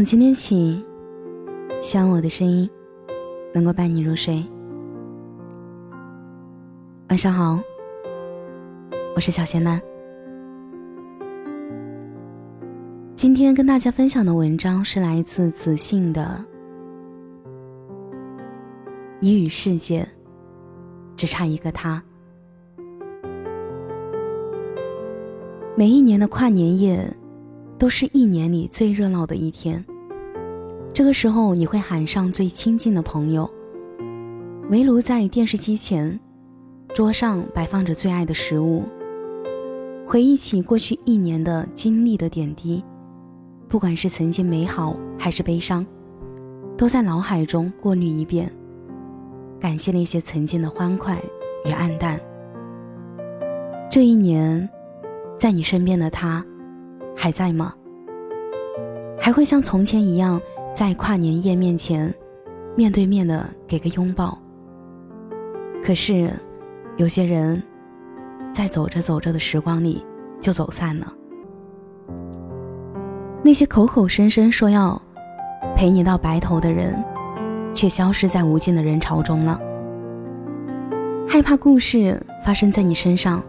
从今天起，希望我的声音能够伴你入睡。晚上好，我是小仙丹。今天跟大家分享的文章是来自子信的《你与世界只差一个他》。每一年的跨年夜。都是一年里最热闹的一天。这个时候，你会喊上最亲近的朋友，围炉在电视机前，桌上摆放着最爱的食物，回忆起过去一年的经历的点滴，不管是曾经美好还是悲伤，都在脑海中过滤一遍，感谢那些曾经的欢快与暗淡。这一年，在你身边的他。还在吗？还会像从前一样，在跨年夜面前，面对面的给个拥抱。可是，有些人，在走着走着的时光里就走散了。那些口口声声说要陪你到白头的人，却消失在无尽的人潮中了。害怕故事发生在你身上，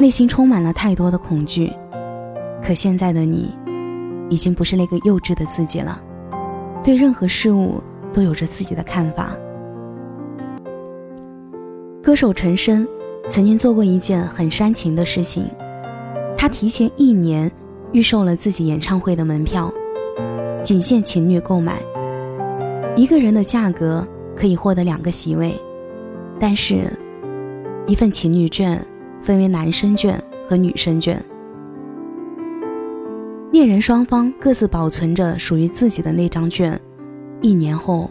内心充满了太多的恐惧。可现在的你，已经不是那个幼稚的自己了，对任何事物都有着自己的看法。歌手陈升曾经做过一件很煽情的事情，他提前一年预售了自己演唱会的门票，仅限情侣购买，一个人的价格可以获得两个席位，但是，一份情侣券分为男生券和女生券。恋人双方各自保存着属于自己的那张券，一年后，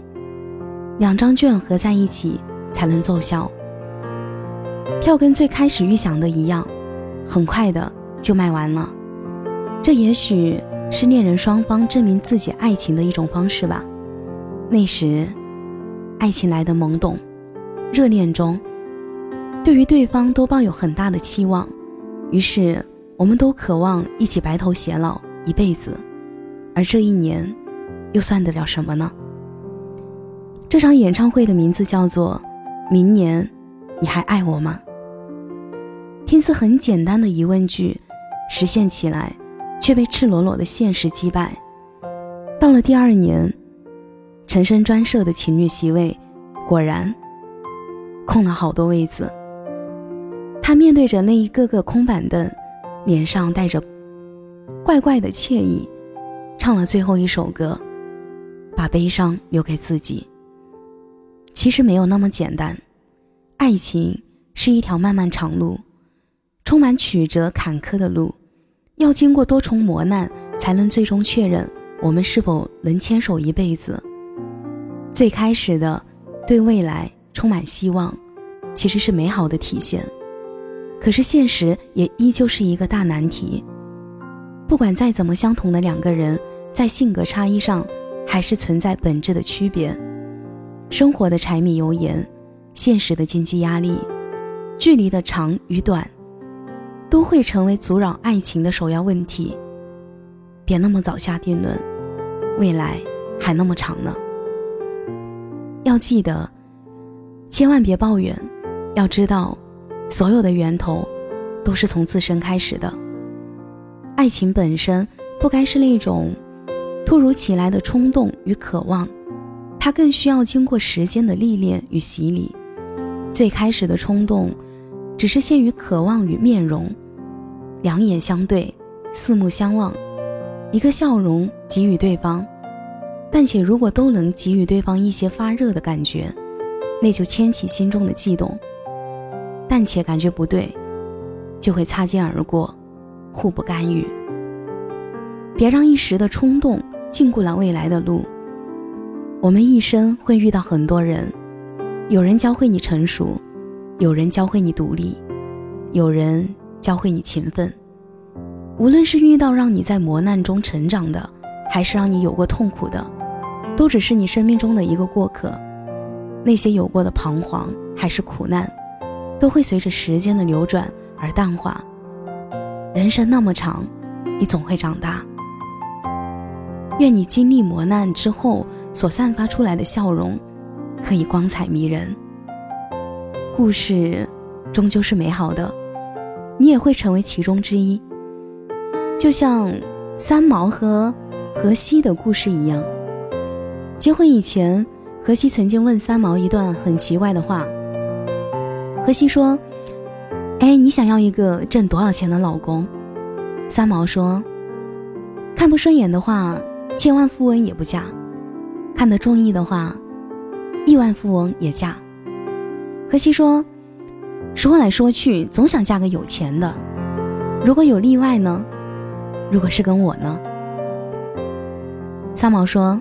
两张券合在一起才能奏效。票跟最开始预想的一样，很快的就卖完了。这也许是恋人双方证明自己爱情的一种方式吧。那时，爱情来的懵懂，热恋中，对于对方都抱有很大的期望，于是我们都渴望一起白头偕老。一辈子，而这一年，又算得了什么呢？这场演唱会的名字叫做《明年，你还爱我吗》。听似很简单的疑问句，实现起来，却被赤裸裸的现实击败。到了第二年，陈升专设的情侣席位，果然空了好多位子。他面对着那一个个空板凳，脸上带着。怪怪的惬意，唱了最后一首歌，把悲伤留给自己。其实没有那么简单，爱情是一条漫漫长路，充满曲折坎坷的路，要经过多重磨难，才能最终确认我们是否能牵手一辈子。最开始的对未来充满希望，其实是美好的体现，可是现实也依旧是一个大难题。不管再怎么相同的两个人，在性格差异上，还是存在本质的区别。生活的柴米油盐，现实的经济压力，距离的长与短，都会成为阻扰爱情的首要问题。别那么早下定论，未来还那么长呢。要记得，千万别抱怨。要知道，所有的源头，都是从自身开始的。爱情本身不该是那种突如其来的冲动与渴望，它更需要经过时间的历练与洗礼。最开始的冲动，只是限于渴望与面容，两眼相对，四目相望，一个笑容给予对方。但且如果都能给予对方一些发热的感觉，那就牵起心中的悸动。但且感觉不对，就会擦肩而过。互不干预，别让一时的冲动禁锢了未来的路。我们一生会遇到很多人，有人教会你成熟，有人教会你独立，有人教会你勤奋。无论是遇到让你在磨难中成长的，还是让你有过痛苦的，都只是你生命中的一个过客。那些有过的彷徨还是苦难，都会随着时间的流转而淡化。人生那么长，你总会长大。愿你经历磨难之后所散发出来的笑容，可以光彩迷人。故事终究是美好的，你也会成为其中之一。就像三毛和荷西的故事一样。结婚以前，荷西曾经问三毛一段很奇怪的话。荷西说：“哎，你想要一个挣多少钱的老公？”三毛说：“看不顺眼的话，千万富翁也不嫁；看得中意的话，亿万富翁也嫁。”荷西说：“说来说去，总想嫁个有钱的。如果有例外呢？如果是跟我呢？”三毛说：“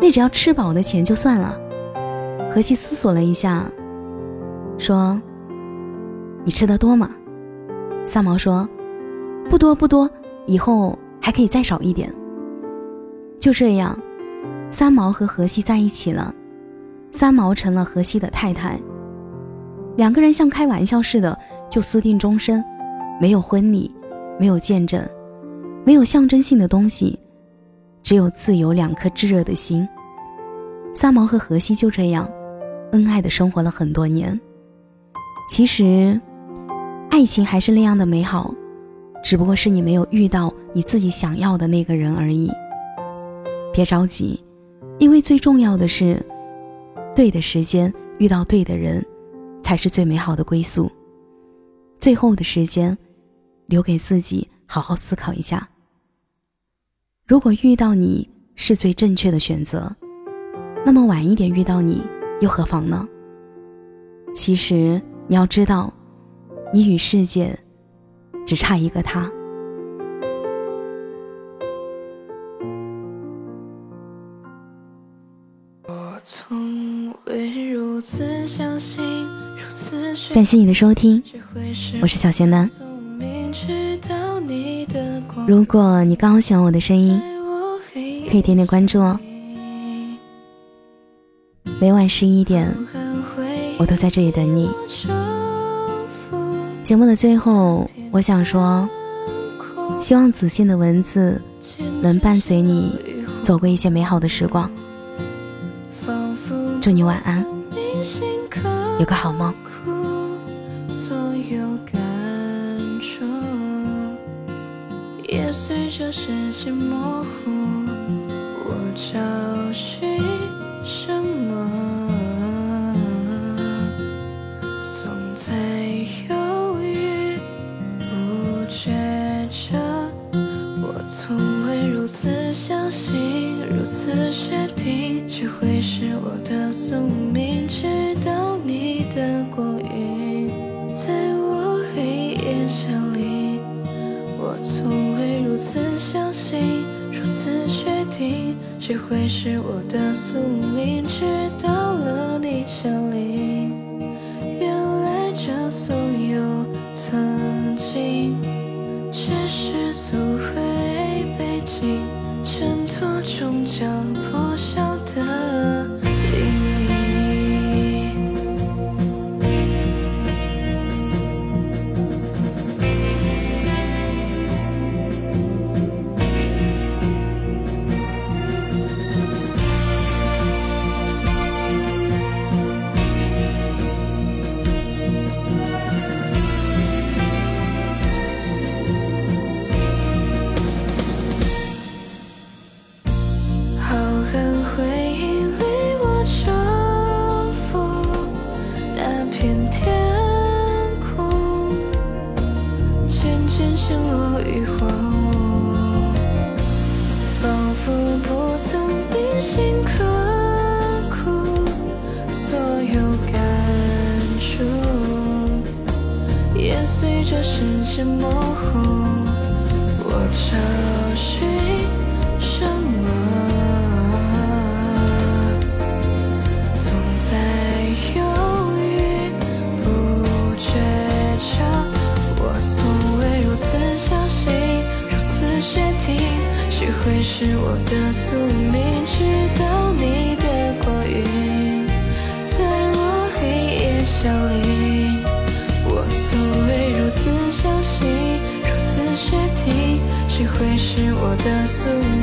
那只要吃饱的钱就算了。”荷西思索了一下。说：“你吃的多吗？”三毛说：“不多不多，以后还可以再少一点。”就这样，三毛和荷西在一起了，三毛成了荷西的太太。两个人像开玩笑似的就私定终身，没有婚礼，没有见证，没有象征性的东西，只有自由两颗炙热的心。三毛和荷西就这样恩爱的生活了很多年。其实，爱情还是那样的美好，只不过是你没有遇到你自己想要的那个人而已。别着急，因为最重要的是，对的时间遇到对的人，才是最美好的归宿。最后的时间，留给自己好好思考一下。如果遇到你是最正确的选择，那么晚一点遇到你又何妨呢？其实。你要知道，你与世界只差一个他。感谢你的收听，我是小仙男。如果你刚好喜欢我的声音，可以点点关注哦。每晚十一点，我都在这里等你。节目的最后，我想说，希望子信的文字能伴随你走过一些美好的时光。祝你晚安，有个好梦。只会是我的宿命，直到了你降临。原来这所有曾经，只是作为背景，衬托终将破那片天空渐渐陷落于荒芜，仿佛不曾铭心刻骨。所有感触也随着时间模糊。的宿命？